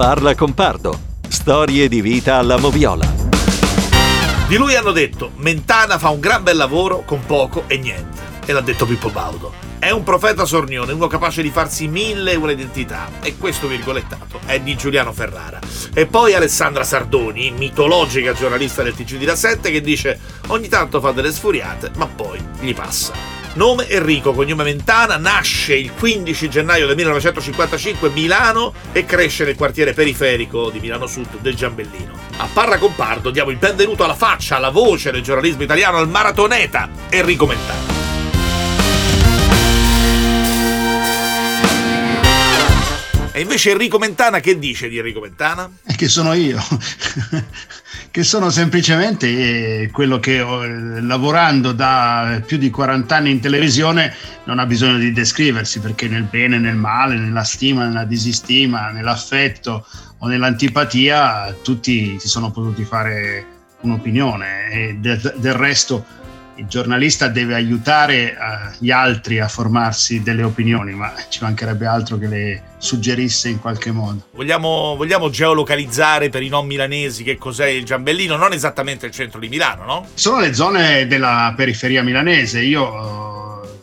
Parla con Pardo. Storie di vita alla moviola. Di lui hanno detto: Mentana fa un gran bel lavoro con poco e niente. E l'ha detto Pippo Baudo. È un profeta sornione, uno capace di farsi mille e una identità. E questo virgolettato è di Giuliano Ferrara. E poi Alessandra Sardoni, mitologica giornalista del TG di La 7, che dice: Ogni tanto fa delle sfuriate, ma poi gli passa. Nome Enrico, cognome Mentana, nasce il 15 gennaio del 1955 a Milano e cresce nel quartiere periferico di Milano Sud del Giambellino. A Parra Compardo diamo il benvenuto alla faccia, alla voce del giornalismo italiano, al maratoneta Enrico Mentana. E invece Enrico Mentana che dice di Enrico Mentana? Che sono io, che sono semplicemente eh, quello che eh, lavorando da più di 40 anni in televisione non ha bisogno di descriversi perché nel bene, nel male, nella stima, nella disistima, nell'affetto o nell'antipatia tutti si sono potuti fare un'opinione. E del, del resto il giornalista deve aiutare uh, gli altri a formarsi delle opinioni, ma ci mancherebbe altro che le suggerisse in qualche modo. Vogliamo, vogliamo geolocalizzare per i non milanesi che cos'è il Giambellino? Non esattamente il centro di Milano, no? Sono le zone della periferia milanese. Io,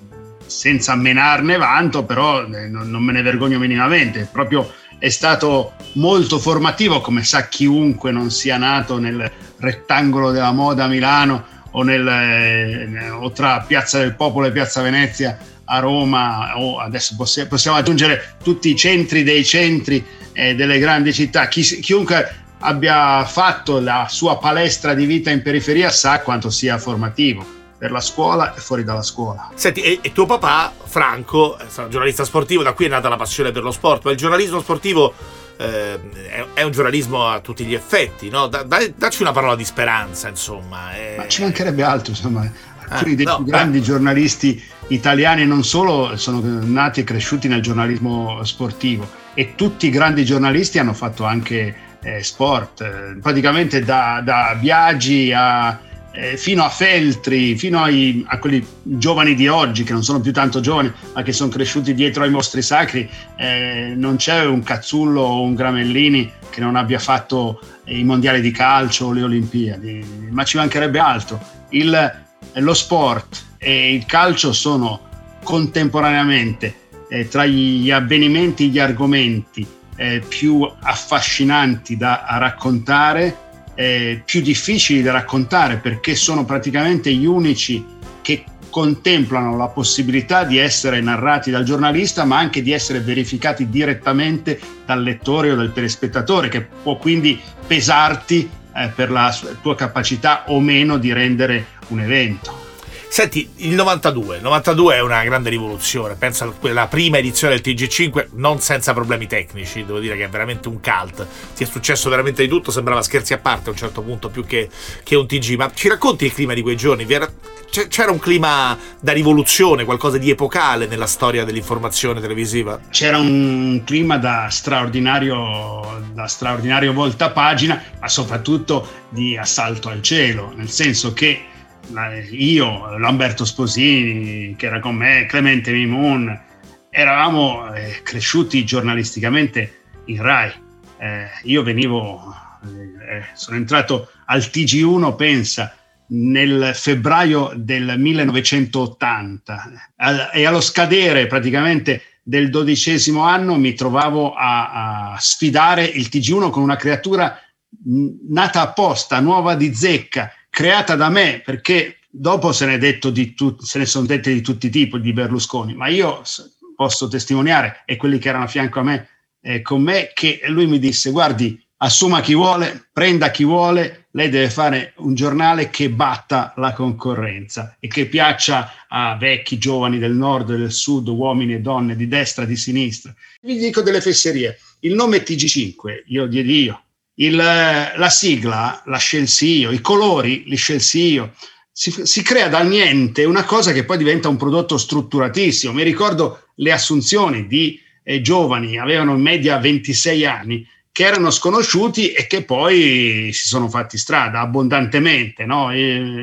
senza menarne vanto, però eh, non, non me ne vergogno minimamente. Proprio è stato molto formativo, come sa chiunque non sia nato nel rettangolo della moda a Milano o, nel, eh, o tra Piazza del Popolo e Piazza Venezia a Roma, o adesso possiamo aggiungere tutti i centri dei centri eh, delle grandi città. Chi, chiunque abbia fatto la sua palestra di vita in periferia sa quanto sia formativo per la scuola e fuori dalla scuola. Senti, e, e tuo papà, Franco, è giornalista sportivo, da qui è nata la passione per lo sport, ma il giornalismo sportivo eh, è, è, un giornalismo a tutti gli effetti, no? Da, da, dacci una parola di speranza, insomma. È... Ma ci mancherebbe altro, insomma. Alcuni ah, dei no, più grandi beh. giornalisti italiani non solo sono nati e cresciuti nel giornalismo sportivo e tutti i grandi giornalisti hanno fatto anche eh, sport, praticamente da, da Biagi a eh, fino a Feltri, fino ai, a quelli giovani di oggi, che non sono più tanto giovani, ma che sono cresciuti dietro ai mostri sacri, eh, non c'è un Cazzullo o un Gramellini che non abbia fatto i mondiali di calcio o le Olimpiadi, ma ci mancherebbe altro. Il, lo sport e il calcio sono contemporaneamente eh, tra gli avvenimenti, gli argomenti eh, più affascinanti da raccontare eh, più difficili da raccontare perché sono praticamente gli unici che contemplano la possibilità di essere narrati dal giornalista ma anche di essere verificati direttamente dal lettore o dal telespettatore che può quindi pesarti eh, per la tua capacità o meno di rendere un evento. Senti, il 92, il 92 è una grande rivoluzione, penso a quella prima edizione del TG5, non senza problemi tecnici, devo dire che è veramente un cult, ti è successo veramente di tutto, sembrava scherzi a parte a un certo punto più che, che un TG, ma ci racconti il clima di quei giorni? C'era un clima da rivoluzione, qualcosa di epocale nella storia dell'informazione televisiva? C'era un clima da straordinario, da straordinario voltapagina, ma soprattutto di assalto al cielo, nel senso che io, Lamberto Sposini, che era con me, Clemente Mimun, eravamo eh, cresciuti giornalisticamente in Rai. Eh, io venivo, eh, sono entrato al TG1, pensa, nel febbraio del 1980 e allo scadere praticamente del dodicesimo anno mi trovavo a, a sfidare il TG1 con una creatura nata apposta, nuova di zecca, creata da me, perché dopo se ne, tu, se ne sono dette di tutti i tipi di Berlusconi, ma io posso testimoniare, e quelli che erano a fianco a me, eh, con me, che lui mi disse, guardi, assuma chi vuole, prenda chi vuole, lei deve fare un giornale che batta la concorrenza e che piaccia a vecchi, giovani del nord del sud, uomini e donne di destra e di sinistra. Vi dico delle fesserie. Il nome TG5, io diedi io, il, la sigla la scelsi io, i colori li scelsi io. Si, si, crea dal niente una cosa che poi diventa un prodotto strutturatissimo. Mi ricordo le assunzioni di eh, giovani, avevano in media 26 anni, che erano sconosciuti e che poi si sono fatti strada abbondantemente. No?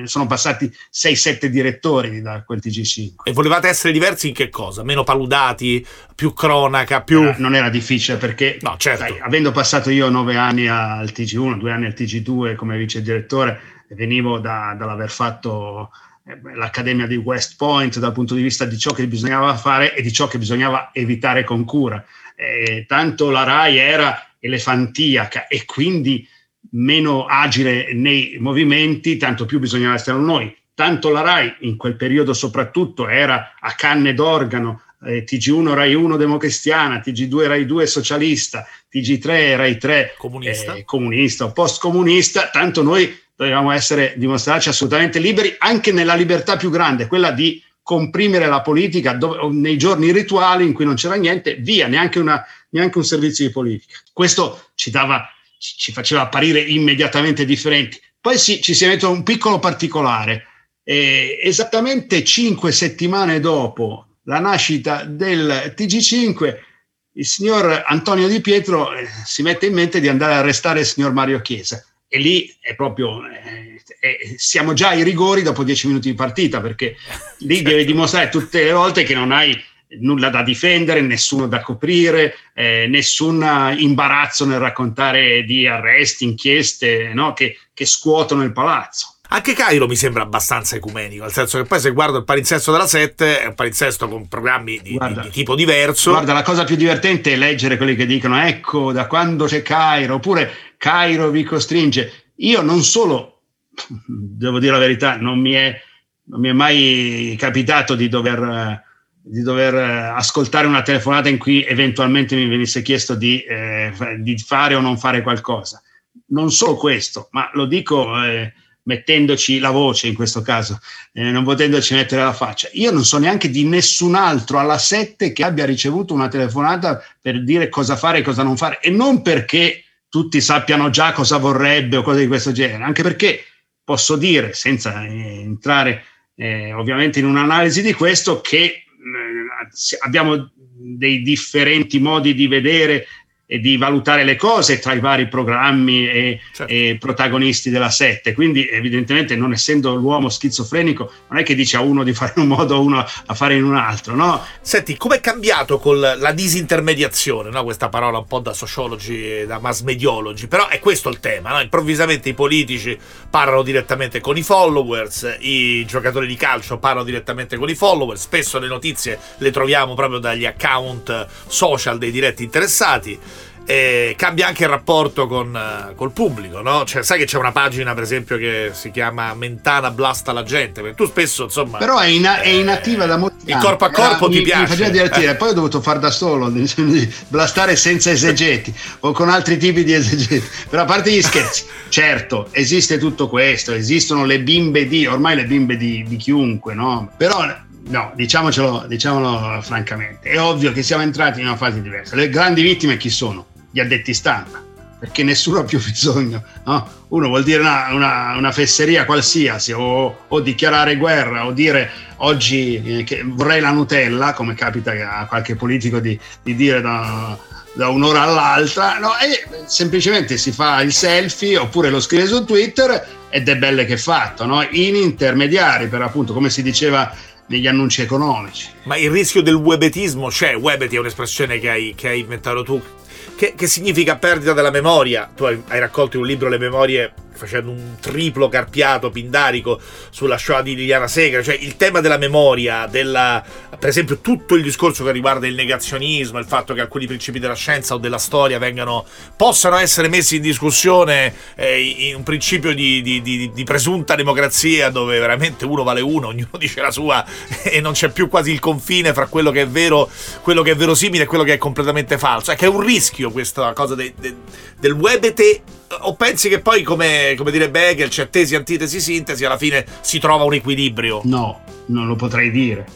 sono passati 6-7 direttori da quel TG5. E volevate essere diversi in che cosa? Meno paludati, più cronaca, più... Era, non era difficile perché, no, certo. sai, avendo passato io 9 anni al TG1, 2 anni al TG2 come vice direttore, venivo da, dall'aver fatto eh, l'Accademia di West Point dal punto di vista di ciò che bisognava fare e di ciò che bisognava evitare con cura. Eh, tanto la RAI era elefantiaca e quindi meno agile nei movimenti, tanto più bisognava essere noi. Tanto la RAI in quel periodo soprattutto era a canne d'organo, eh, TG1 Rai 1 democristiana, TG2 Rai 2 socialista, TG3 Rai 3 comunista, eh, comunista o post-comunista, tanto noi dovevamo essere, dimostrarci assolutamente liberi, anche nella libertà più grande, quella di comprimere la politica dove, nei giorni rituali in cui non c'era niente, via, neanche, una, neanche un servizio di politica. Questo ci, dava, ci faceva apparire immediatamente differenti. Poi sì, ci si è messo un piccolo particolare. Eh, esattamente cinque settimane dopo la nascita del TG5, il signor Antonio Di Pietro eh, si mette in mente di andare a arrestare il signor Mario Chiesa. E lì è proprio eh, eh, siamo già ai rigori dopo dieci minuti di partita, perché lì certo. devi dimostrare tutte le volte che non hai nulla da difendere, nessuno da coprire, eh, nessun imbarazzo nel raccontare di arresti, inchieste no? che, che scuotono il palazzo. Anche Cairo mi sembra abbastanza ecumenico, nel senso che poi se guardo il palinsesto della 7 è un palinsesto con programmi di, guarda, di, di, tipo diverso. Guarda, la cosa più divertente è leggere quelli che dicono ecco da quando c'è Cairo, oppure Cairo vi costringe. Io non solo devo dire la verità, non mi è, non mi è mai capitato di dover, di dover, ascoltare una telefonata in cui eventualmente mi venisse chiesto di, eh, di, fare o non fare qualcosa. Non solo questo, ma lo dico eh, mettendoci la voce in questo caso, eh, non potendoci mettere la faccia. Io non so neanche di nessun altro alla 7 che abbia ricevuto una telefonata per dire cosa fare e cosa non fare, e non perché tutti sappiano già cosa vorrebbe o cose di questo genere, anche perché posso dire, senza eh, entrare eh, ovviamente in un'analisi di questo, che eh, abbiamo dei differenti modi di vedere di valutare le cose tra i vari programmi e, certo. e, protagonisti della sette. Quindi, evidentemente, non essendo l'uomo schizofrenico, non è che dice a uno di fare in un modo, a uno a fare in un altro, no? Senti, com'è cambiato con la disintermediazione, no? questa parola un po' da sociologi e da mass mediologi, però è questo il tema, no? Improvvisamente i politici parlano direttamente con i followers, i giocatori di calcio parlano direttamente con i followers, spesso le notizie le troviamo proprio dagli account social dei diretti interessati e cambia anche il rapporto con, uh, col pubblico, no? Cioè, sai che c'è una pagina, per esempio, che si chiama Mentana Blasta la gente, perché tu spesso, insomma... Però è, in, è inattiva da molti anni. Il corpo a corpo Era, ti mi, piace. Mi faceva divertire, poi ho dovuto far da solo, blastare senza esegeti o con altri tipi di esegeti. Però a parte gli scherzi, certo, esiste tutto questo, esistono le bimbe di, ormai le bimbe di, di chiunque, no? Però no, diciamocelo, diciamolo francamente, è ovvio che siamo entrati in una fase diversa. Le grandi vittime chi sono? Gli addetti stampa, perché nessuno ha più bisogno. No? Uno vuol dire una, una, una fesseria qualsiasi o, o, dichiarare guerra o dire oggi eh, che vorrei la Nutella, come capita a qualche politico di, di dire da, da un'ora all'altra, no? e semplicemente si fa il selfie oppure lo scrive su Twitter ed è belle che fatto, no? in intermediari per appunto, come si diceva negli annunci economici. Ma il rischio del webetismo c'è, webeti è un'espressione che hai, che hai inventato tu, che, che, significa perdita della memoria. Tu hai, hai raccolto in un libro le memorie facendo un triplo carpiato pindarico sulla Shoah di Liliana Segre, cioè il tema della memoria, della, per esempio tutto il discorso che riguarda il negazionismo, il fatto che alcuni principi della scienza o della storia vengano, possano essere messi in discussione eh, in un principio di, di, di, di, presunta democrazia dove veramente uno vale uno, ognuno dice la sua e non c'è più quasi il confine fra quello che è vero, quello che è verosimile e quello che è completamente falso, è che è un rischio questa cosa de, de, del webete o pensi che poi, come, come direbbe Hegel, c'è tesi, antitesi, sintesi, alla fine si trova un equilibrio? No, non lo potrei dire.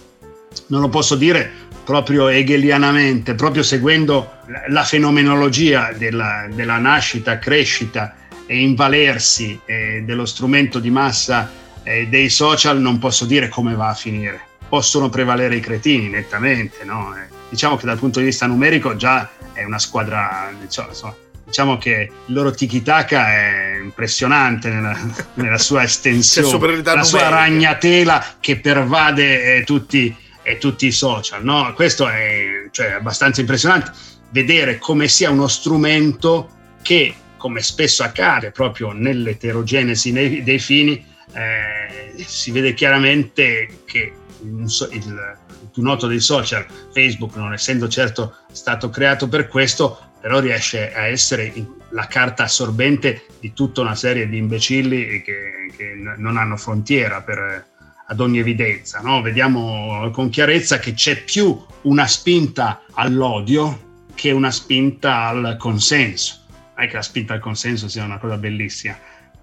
Non lo posso dire proprio hegelianamente, proprio seguendo la fenomenologia della, della nascita, crescita e invalersi eh, dello strumento di massa eh, dei social, non posso dire come va a finire. Possono prevalere i cretini, nettamente, no? eh, diciamo che dal punto di vista numerico già è una squadra, diciamo, insomma, diciamo che il loro tiki-taka è impressionante nella, nella sua estensione, la sua ragnatela che pervade eh, tutti, eh, tutti, i social. No? Questo è cioè, abbastanza impressionante, vedere come sia uno strumento che, come spesso accade proprio nell'eterogenesi dei, dei fini, eh, si vede chiaramente che il, il più noto dei social, Facebook, non essendo certo stato creato per questo, però riesce a essere la carta assorbente di tutta una serie di imbecilli che, che non hanno frontiera per, ad ogni evidenza. No? Vediamo con chiarezza che c'è più una spinta all'odio che una spinta al consenso. Non è che la spinta al consenso sia una cosa bellissima,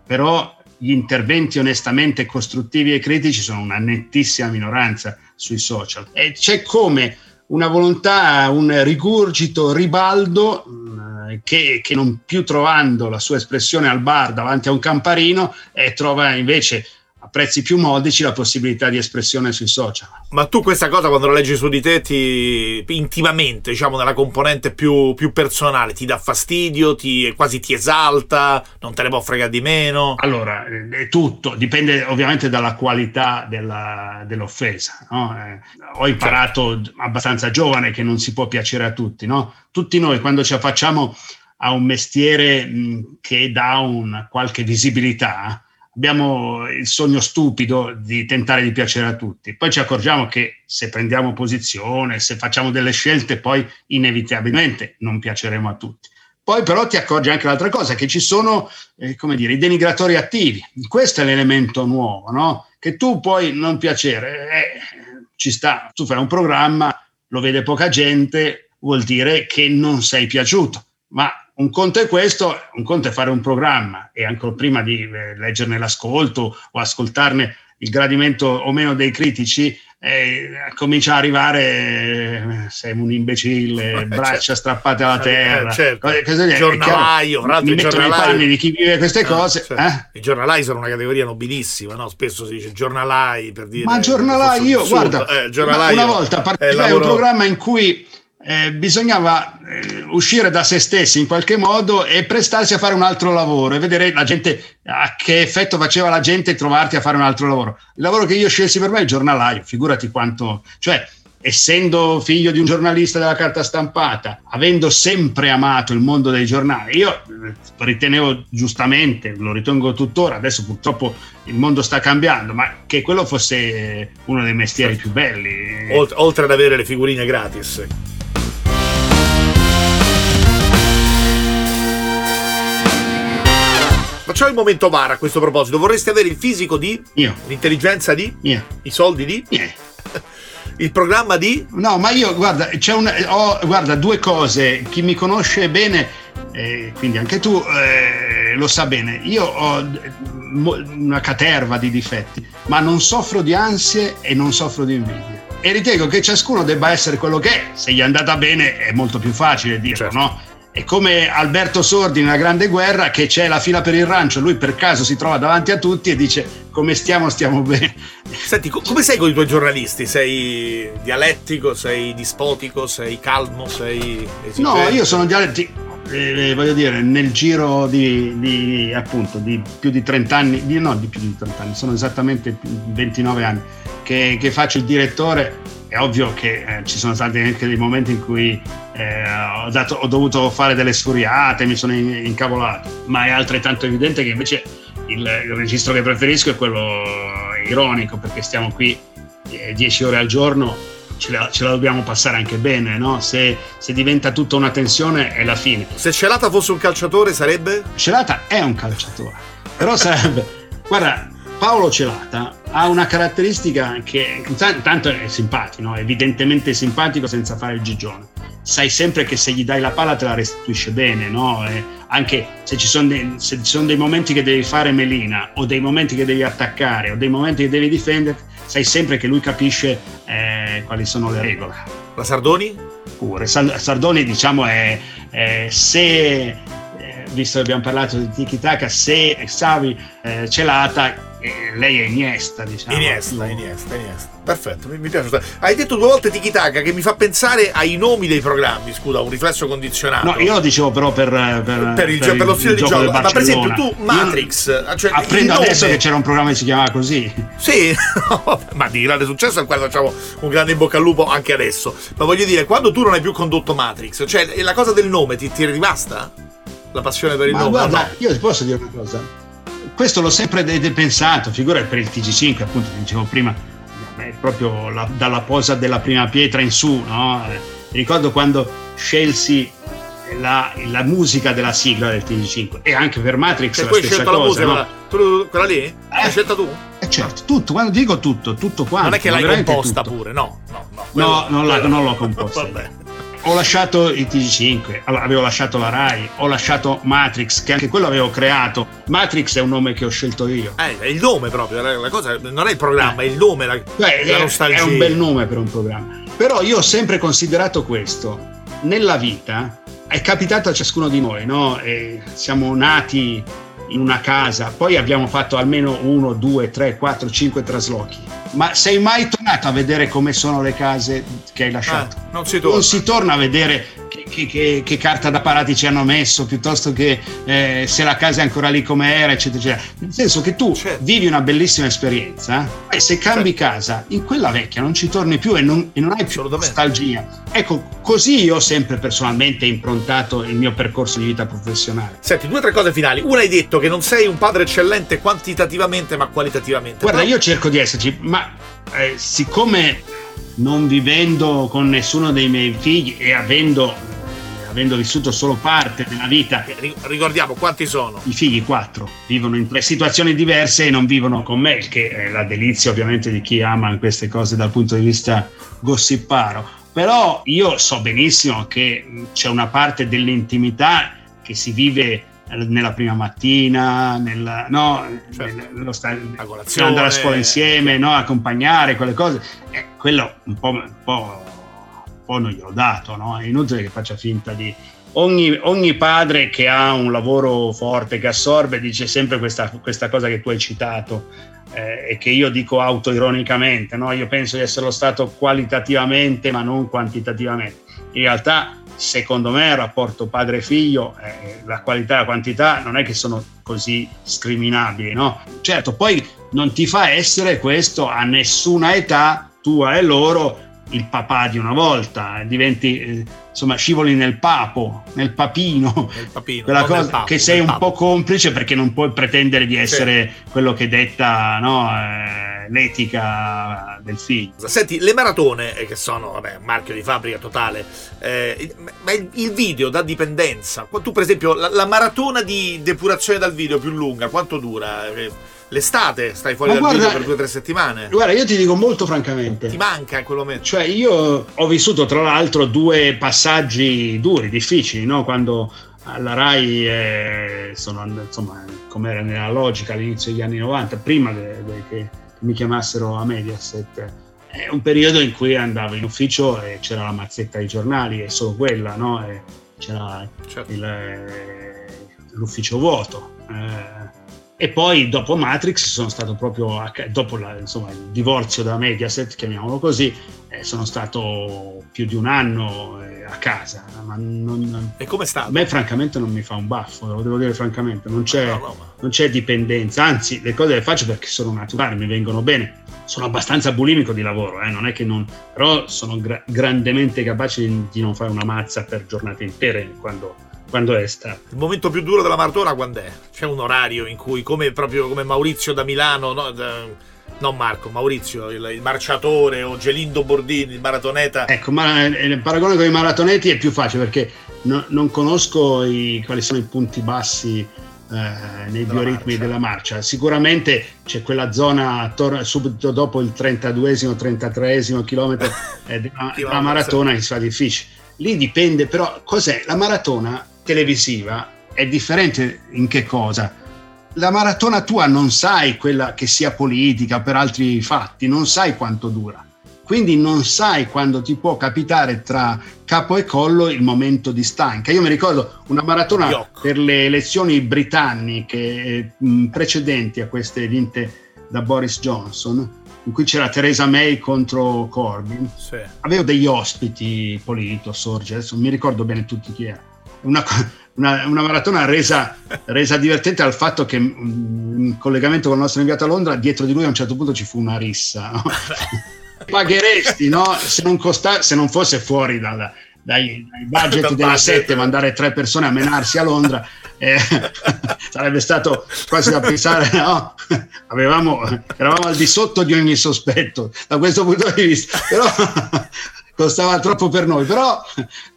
però gli interventi onestamente costruttivi e critici sono una nettissima minoranza sui social. E c'è come una volontà, un rigurgito ribaldo mm, che, che, non più trovando la sua espressione al bar davanti a un camparino eh, trova invece a prezzi più modici la possibilità di espressione sui social. Ma tu questa cosa quando la leggi su di te ti, intimamente, diciamo nella componente più, più personale, ti dà fastidio, ti, quasi ti esalta, non te ne può fregare di meno? Allora, è tutto, dipende ovviamente dalla qualità della, dell'offesa. No? Eh, ho imparato certo. abbastanza giovane che non si può piacere a tutti. No? Tutti noi quando ci affacciamo a un mestiere mh, che dà un, qualche visibilità, abbiamo il sogno stupido di tentare di piacere a tutti. Poi ci accorgiamo che se prendiamo posizione, se facciamo delle scelte, poi inevitabilmente non piaceremo a tutti. Poi però ti accorgi anche l'altra cosa, che ci sono, eh, come dire, i denigratori attivi. Questo è l'elemento nuovo, no? Che tu puoi non piacere, eh, ci sta, tu fai un programma, lo vede poca gente, vuol dire che non sei piaciuto. Ma un conto è questo, un conto è fare un programma e ancora prima di eh, leggerne l'ascolto o ascoltarne il gradimento o meno dei critici, eh, comincia a arrivare eh, sei un imbecille, eh, braccia certo. strappate alla terra, eh, certo. giornalaio, chiaro, mi metto nei panni di chi vive queste ah, cose. Certo. Eh? I giornalai sono una categoria nobilissima, no? spesso si dice giornalai per dire... Ma giornalai, io, guarda, una volta partecipai a un programma in cui eh, bisognava eh, uscire da se stessi in qualche modo e prestarsi a fare un altro lavoro e vedere la gente, a che effetto faceva la gente trovarti a fare un altro lavoro. Il lavoro che io scelsi per me è il giornalaio, figurati quanto... Cioè, essendo figlio di un giornalista della carta stampata, avendo sempre amato il mondo dei giornali, io eh, ritenevo giustamente, lo ritengo tuttora, adesso purtroppo il mondo sta cambiando, ma che quello fosse uno dei mestieri più belli. Oltre ad avere le figurine gratis. Facciamo il momento VAR a questo proposito. Vorresti avere il fisico di? Io. L'intelligenza di? Io. I soldi di? Io. Il programma di? No, ma io, guarda, c'è un, ho, guarda, due cose. Chi mi conosce bene, eh, quindi anche tu, eh, lo sa bene. Io ho una caterva di difetti, ma non soffro di ansie e non soffro di invidia. E ritengo che ciascuno debba essere quello che è. Se gli è andata bene è molto più facile dirlo, certo. no? È come Alberto Sordi nella Grande Guerra che c'è la fila per il rancio, lui per caso si trova davanti a tutti e dice come stiamo, stiamo bene. Senti, come sei con i tuoi giornalisti? Sei dialettico, sei dispotico, sei calmo, sei... Esigente? No, io sono dialettico, eh, voglio dire, nel giro di, di, appunto, di più di 30 anni, di, no, di più di 30 anni, sono esattamente 29 anni che, che faccio il direttore è ovvio che eh, ci sono stati anche dei momenti in cui eh, ho, dato, ho, dovuto fare delle sfuriate, mi sono incavolato, ma è altrettanto evidente che invece il, il registro che preferisco è quello ironico, perché stiamo qui 10 eh, ore al giorno, ce la, ce la, dobbiamo passare anche bene, no? Se, se, diventa tutta una tensione è la fine. Se Celata fosse un calciatore sarebbe? Celata è un calciatore, però sarebbe... Guarda, Paolo Celata ha una caratteristica che intanto è simpatico, no? evidentemente simpatico senza fare il gigione. Sai sempre che se gli dai la palla te la restituisce bene, no? anche se ci, dei, se ci, sono dei, momenti che devi fare melina o dei momenti che devi attaccare o dei momenti che devi difendere, sai sempre che lui capisce eh, quali sono le regole. La Sardoni? Pure. Sardoni diciamo è, è se, eh, visto che abbiamo parlato di Tiki Taka, se Xavi eh, Celata e lei è Iniesta, diciamo. Iniesta, Iniesta, Iniesta. Perfetto, mi, mi piace. Hai detto due volte Tiki Taka che mi fa pensare ai nomi dei programmi, scusa, un riflesso condizionato. No, io lo dicevo però per, per, per, il, per, per lo stile di gioco. Ma per esempio tu Matrix, io cioè, apprendo nome... adesso che c'era un programma che si chiamava così. Sì, ma di grande successo è quando facciamo un grande in bocca al lupo anche adesso. Ma voglio dire, quando tu non hai più condotto Matrix, cioè la cosa del nome ti, ti è rimasta? La passione per il ma nome? Guarda, no? io ti posso dire una cosa questo l'ho sempre pensato, figura per il TG5, appunto, dicevo prima, è proprio la, dalla posa della prima pietra in su, no? ricordo quando scelsi la, la, musica della sigla del TG5 e anche per Matrix e poi hai scelto cosa, la musica, no? quella lì? Eh? L'hai scelta tu? Eh certo, tutto, quando dico tutto, tutto quanto. Non è che l'hai composta tutto. pure, no? No, no, no non, la, non l'ho composta. Vabbè ho lasciato il TG5, avevo lasciato la Rai, ho lasciato Matrix, che anche quello avevo creato. Matrix è un nome che ho scelto io. Eh, è il nome proprio, la, cosa non è il programma, eh. è il nome, la, Beh, la nostalgia. È un bel nome per un programma. Però io ho sempre considerato questo. Nella vita è capitato a ciascuno di noi, no? E siamo nati in una casa, poi abbiamo fatto almeno uno, due, tre, quattro, cinque traslochi. Ma sei mai tornato a vedere come sono le case che hai lasciato? Ah, non si torna. Non si torna a vedere che, che, che, carta da parati ci hanno messo, piuttosto che eh, se la casa è ancora lì come era, eccetera, eccetera. Nel senso che tu certo. vivi una bellissima esperienza e se cambi certo. casa, in quella vecchia non ci torni più e non, e non hai più nostalgia. Ecco, così io ho sempre personalmente improntato il mio percorso di vita professionale. Senti, due o tre cose finali. Una hai detto che non sei un padre eccellente quantitativamente, ma qualitativamente. Guarda, Però... io cerco di esserci, ma eh, siccome non vivendo con nessuno dei miei figli e avendo avendo vissuto solo parte della vita. Ricordiamo quanti sono? I figli, quattro. Vivono in tre situazioni diverse e non vivono con me, che è la delizia ovviamente di chi ama queste cose dal punto di vista gossiparo. Però io so benissimo che c'è una parte dell'intimità che si vive nella prima mattina, nel, no, certo. nello sta, andare a scuola insieme, no, accompagnare quelle cose. Eh, quello un po', un po' poi non gliel'ho dato, no? È inutile che faccia finta di... Ogni, ogni, padre che ha un lavoro forte, che assorbe, dice sempre questa, questa cosa che tu hai citato eh, e che io dico autoironicamente, no? Io penso di esserlo stato qualitativamente ma non quantitativamente. In realtà, secondo me, il rapporto padre-figlio, eh, la qualità e la quantità non è che sono così scriminabili, no? Certo, poi non ti fa essere questo a nessuna età tua e loro il papà di una volta, diventi eh, insomma scivoli nel papo, nel papino, nel papino quella cosa papo, che sei un papo. po' complice perché non puoi pretendere di essere sì. quello che detta no, eh, l'etica del figlio. Senti, le maratone, eh, che sono vabbè, un marchio di fabbrica totale, eh, ma il, il, video da dipendenza, tu per esempio la, la, maratona di depurazione dal video più lunga, quanto dura? Eh, l'estate stai fuori Ma dal guarda, per due o tre settimane. Guarda, io ti dico molto francamente. Ti manca in quel momento. Cioè, io ho vissuto tra l'altro due passaggi duri, difficili, no? Quando alla RAI eh, sono, insomma, come era nella logica all'inizio degli anni 90, prima de, de, che mi chiamassero a Mediaset. È un periodo in cui andavo in ufficio e c'era la mazzetta ai giornali e solo quella, no? E c'era certo. il, eh, l'ufficio vuoto. Eh, e poi dopo Matrix sono stato proprio, dopo la, insomma, il divorzio da Mediaset, chiamiamolo così, eh, sono stato più di un anno eh, a casa. Ma non, e come sta? A me francamente non mi fa un baffo, lo devo dire francamente, non c'è, no, no, non c'è dipendenza, anzi le cose le faccio perché sono naturali, mi vengono bene. Sono abbastanza bulimico di lavoro, eh, non è che non, però sono gra- grandemente capace di, di non fare una mazza per giornate intere quando quando è stato? Il momento più duro della maratona quando è? C'è un orario in cui, come proprio come Maurizio da Milano, no, da, non Marco, Maurizio, il, il, marciatore o Gelindo Bordini, il maratoneta. Ecco, ma eh, il paragone con i maratoneti è più facile perché no, non conosco i, quali sono i punti bassi eh, nei della bioritmi marcia. della marcia. Sicuramente c'è quella zona attorno, subito dopo il 32esimo, 33esimo chilometro eh, della, della maratona che si fa difficile. Lì dipende, però cos'è? La maratona televisiva è differente in che cosa? La maratona tua non sai quella che sia politica per altri fatti, non sai quanto dura. Quindi non sai quando ti può capitare tra capo e collo il momento di stanca. Io mi ricordo una maratona per le elezioni britanniche mh, precedenti a queste vinte da Boris Johnson, in cui c'era Theresa May contro Corbyn. Sì. Avevo degli ospiti, Polito, Sorge, adesso non mi ricordo bene tutti chi era. Una, una, una maratona resa, resa, divertente dal fatto che mm, in collegamento con il nostro inviato a Londra, dietro di lui a un certo punto ci fu una rissa. No? Pagheresti no? se, non costa, se non fosse fuori dalla, dai, dai budget della 7 mandare tre persone a menarsi a Londra eh, sarebbe stato quasi da pensare no? Avevamo, eravamo al di sotto di ogni sospetto da questo punto di vista però costava troppo per noi però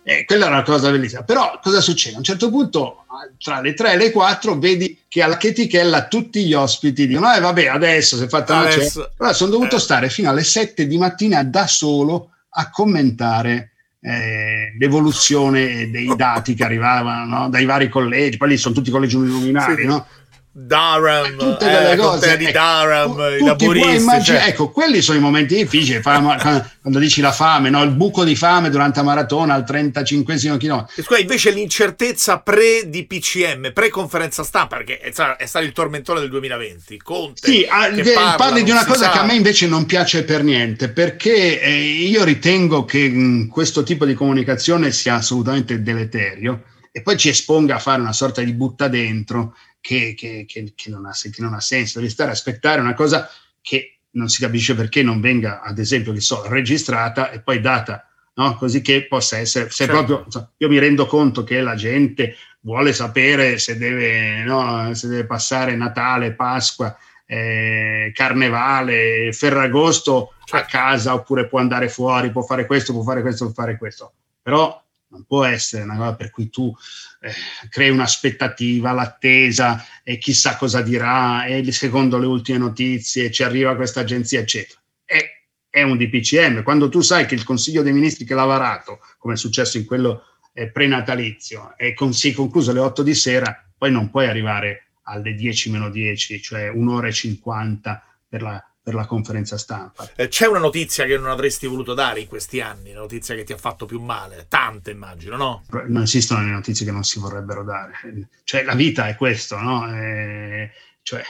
eh, quella era una cosa bellissima però cosa succede? a un certo punto tra le 3 e le 4 vedi che alla chetichella tutti gli ospiti dicono eh vabbè adesso si è fatta una cena allora sono dovuto eh. stare fino alle 7 di mattina da solo a commentare eh, l'evoluzione dei dati che arrivavano no? dai vari collegi, poi lì sono tutti collegi uninominali, sì. no? Durham, tutte quelle eh, cose di ecco, Durham, tu, i laburisti. Immagin- cioè. Ecco, quelli sono i momenti difficili. quando dici la fame, no? il buco di fame durante la maratona al 35 chilometro. Scusa, invece l'incertezza pre di PCM, pre conferenza stampa, perché è, è stato il tormentone del 2020. Conte, sì, ah, parla, parli di una cosa sa. che a me invece non piace per niente, perché eh, io ritengo che mh, questo tipo di comunicazione sia assolutamente deleterio e poi ci esponga a fare una sorta di butta dentro che, che, che, che non, ha, non, ha, senso. Devi stare a aspettare una cosa che non si capisce perché non venga, ad esempio, che so, registrata e poi data, no? così che possa essere. Se certo. proprio, io mi rendo conto che la gente vuole sapere se deve, no, se deve passare Natale, Pasqua, eh, Carnevale, Ferragosto certo. a casa oppure può andare fuori, può fare questo, può fare questo, può fare questo. Però non può essere una cosa per cui tu eh, crei un'aspettativa, l'attesa e chissà cosa dirà e secondo le ultime notizie ci arriva questa agenzia, eccetera. È, è, un DPCM. Quando tu sai che il Consiglio dei Ministri che l'ha varato, come è successo in quello eh, prenatalizio, è con, si è concluso alle 8 di sera, poi non puoi arrivare alle 10 meno 10, cioè un'ora e 50 per la per la conferenza stampa. Eh, c'è una notizia che non avresti voluto dare in questi anni, una notizia che ti ha fatto più male, tante immagino, no? Non esistono le notizie che non si vorrebbero dare, cioè la vita è questo, no? Eh, cioè,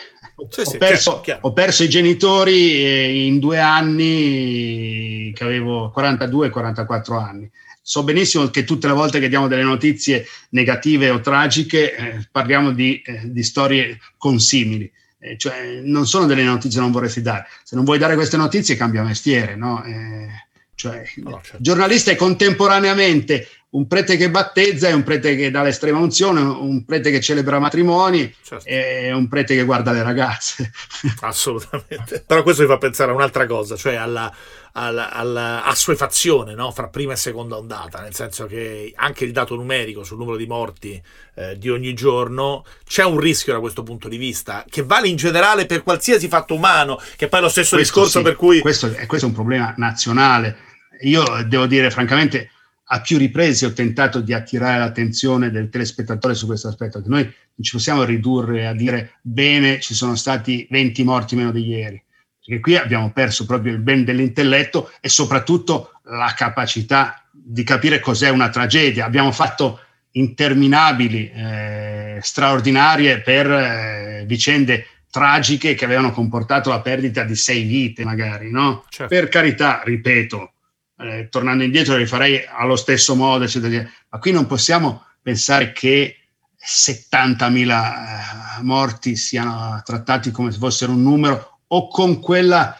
sì, ho, sì, perso, chiaro, ho, perso, i genitori eh, in due anni che avevo 42-44 anni. So benissimo che tutte le volte che diamo delle notizie negative o tragiche eh, parliamo di, eh, di storie consimili eh, cioè, non sono delle notizie che non vorresti dare. Se non vuoi dare queste notizie, cambia mestiere, no? Eh, cioè, no, certo. giornalista è contemporaneamente un prete che battezza e un prete che dà l'estrema unzione, un prete che celebra matrimoni certo. e un prete che guarda le ragazze. Assolutamente. Però questo mi fa pensare a un'altra cosa, cioè alla, alla, alla assuefazione no? fra prima e seconda ondata, nel senso che anche il dato numerico sul numero di morti eh, di ogni giorno c'è un rischio da questo punto di vista, che vale in generale per qualsiasi fatto umano, che poi è lo stesso questo discorso sì, per cui... Questo è, questo è un problema nazionale. Io devo dire francamente a più riprese ho tentato di attirare l'attenzione del telespettatore su questo aspetto, che noi non ci possiamo ridurre a dire bene, ci sono stati 20 morti meno di ieri, perché qui abbiamo perso proprio il ben dell'intelletto e soprattutto la capacità di capire cos'è una tragedia. Abbiamo fatto interminabili, eh, straordinarie per eh, vicende tragiche che avevano comportato la perdita di sei vite, magari, no? Certo. Per carità, ripeto, eh, tornando indietro li farei allo stesso modo, eccetera, ma qui non possiamo pensare che 70.000 eh, morti siano trattati come se fossero un numero o con, quella,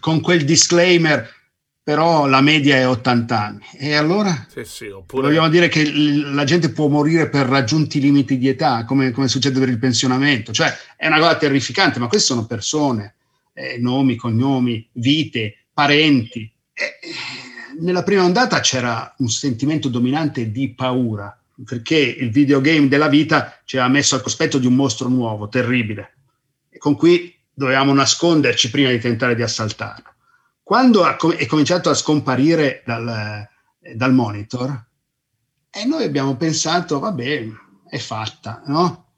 con quel disclaimer però la media è 80 anni. E allora sì, sì, oppure... vogliamo dire che la gente può morire per raggiunti limiti di età, come, come, succede per il pensionamento. Cioè è una cosa terrificante, ma queste sono persone, eh, nomi, cognomi, vite, parenti. Eh, nella prima ondata c'era un sentimento dominante di paura, perché il videogame della vita ci aveva messo al cospetto di un mostro nuovo, terribile, con cui dovevamo nasconderci prima di tentare di assaltarlo. Quando è cominciato a scomparire dal, dal monitor, e noi abbiamo pensato, vabbè, è fatta, no?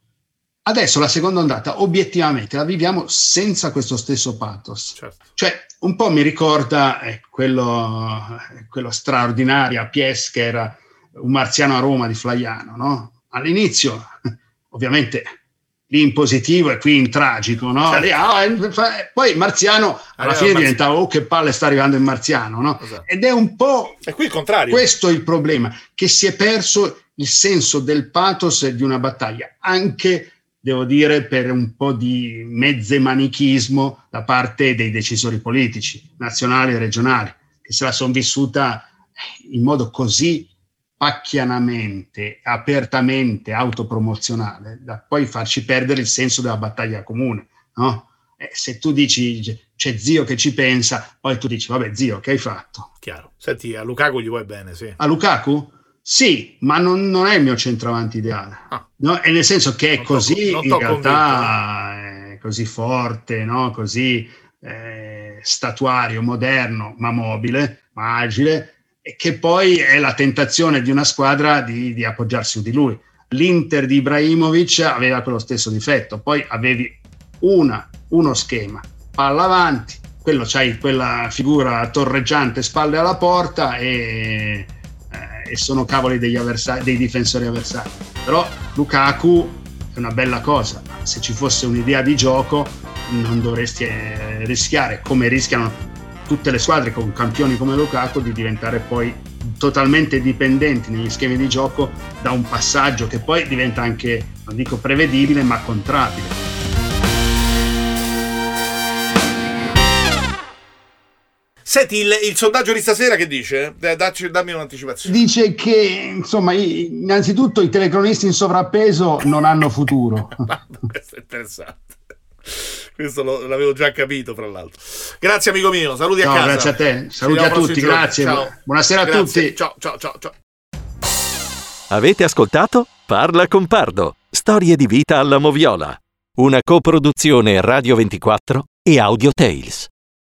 Adesso la seconda ondata, obiettivamente, la viviamo senza questo stesso pathos. Certo. Cioè, un po' mi ricorda eh, quello, quello straordinario a Pies che era un marziano a Roma di Flaiano, no? All'inizio, ovviamente, lì in positivo e qui in tragico, no? Certo. Ah, eh, poi Marziano alla Arriva fine Marziano. diventava oh che palle sta arrivando il Marziano, no? Esatto. Ed è un po' E qui il contrario. questo il problema, che si è perso il senso del pathos di una battaglia, anche devo dire per un po' di mezze manichismo da parte dei decisori politici, nazionali e regionali, che se la sono vissuta in modo così pacchianamente, apertamente autopromozionale, da poi farci perdere il senso della battaglia comune. No? Eh, se tu dici c'è zio che ci pensa, poi tu dici vabbè zio che hai fatto? Chiaro. Senti, a Lukaku gli vuoi bene, sì. A Lukaku? Sì, ma non, non è il mio centravanti ideale. Ah. No? E nel senso che è così, non in realtà, è così forte, no? così eh, statuario, moderno, ma mobile, ma agile, e che poi è la tentazione di una squadra di, di appoggiarsi su di lui. L'Inter di Ibrahimovic aveva quello stesso difetto, poi avevi una, uno schema, palla avanti, quello c'hai quella figura torreggiante, spalle alla porta e, eh, e sono cavoli degli avversari, dei difensori avversari. Però Lukaku è una bella cosa, se ci fosse un'idea di gioco non dovresti eh, rischiare, come rischiano tutte le squadre con campioni come Lukaku, di diventare poi totalmente dipendenti negli schemi di gioco da un passaggio che poi diventa anche, non dico prevedibile, ma contrabile. Senti, il, il sondaggio di stasera che dice? Eh, dacci- dammi un'anticipazione. Dice che, insomma, innanzitutto i telecronisti in sovrappeso non hanno futuro. Questo è interessante. Questo lo- l'avevo già capito, fra l'altro. Grazie, amico mio. Saluti a No, casa. grazie a te. Saluti a tutti, giorni. grazie. Ciao. Buonasera a Grazie. tutti. Ciao, ciao, ciao, ciao. Avete ascoltato Parla con Pardo, storie di vita alla moviola, una coproduzione Radio 24 e Audio Tales.